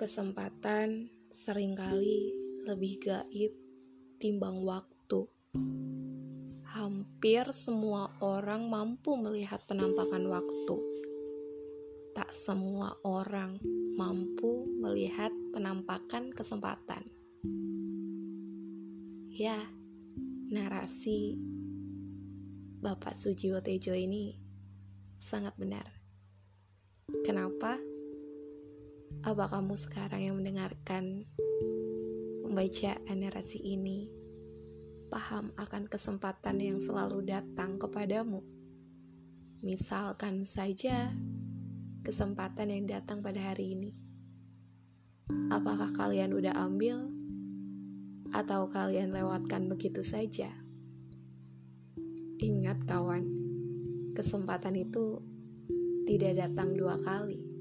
Kesempatan sering kali lebih gaib timbang waktu. Hampir semua orang mampu melihat penampakan waktu. Tak semua orang mampu melihat penampakan kesempatan. Ya, narasi Bapak Sujiwo Tejo ini sangat benar. Kenapa? Apa kamu sekarang yang mendengarkan pembacaan narasi ini paham akan kesempatan yang selalu datang kepadamu? Misalkan saja kesempatan yang datang pada hari ini. Apakah kalian udah ambil atau kalian lewatkan begitu saja? Ingat kawan, kesempatan itu tidak datang dua kali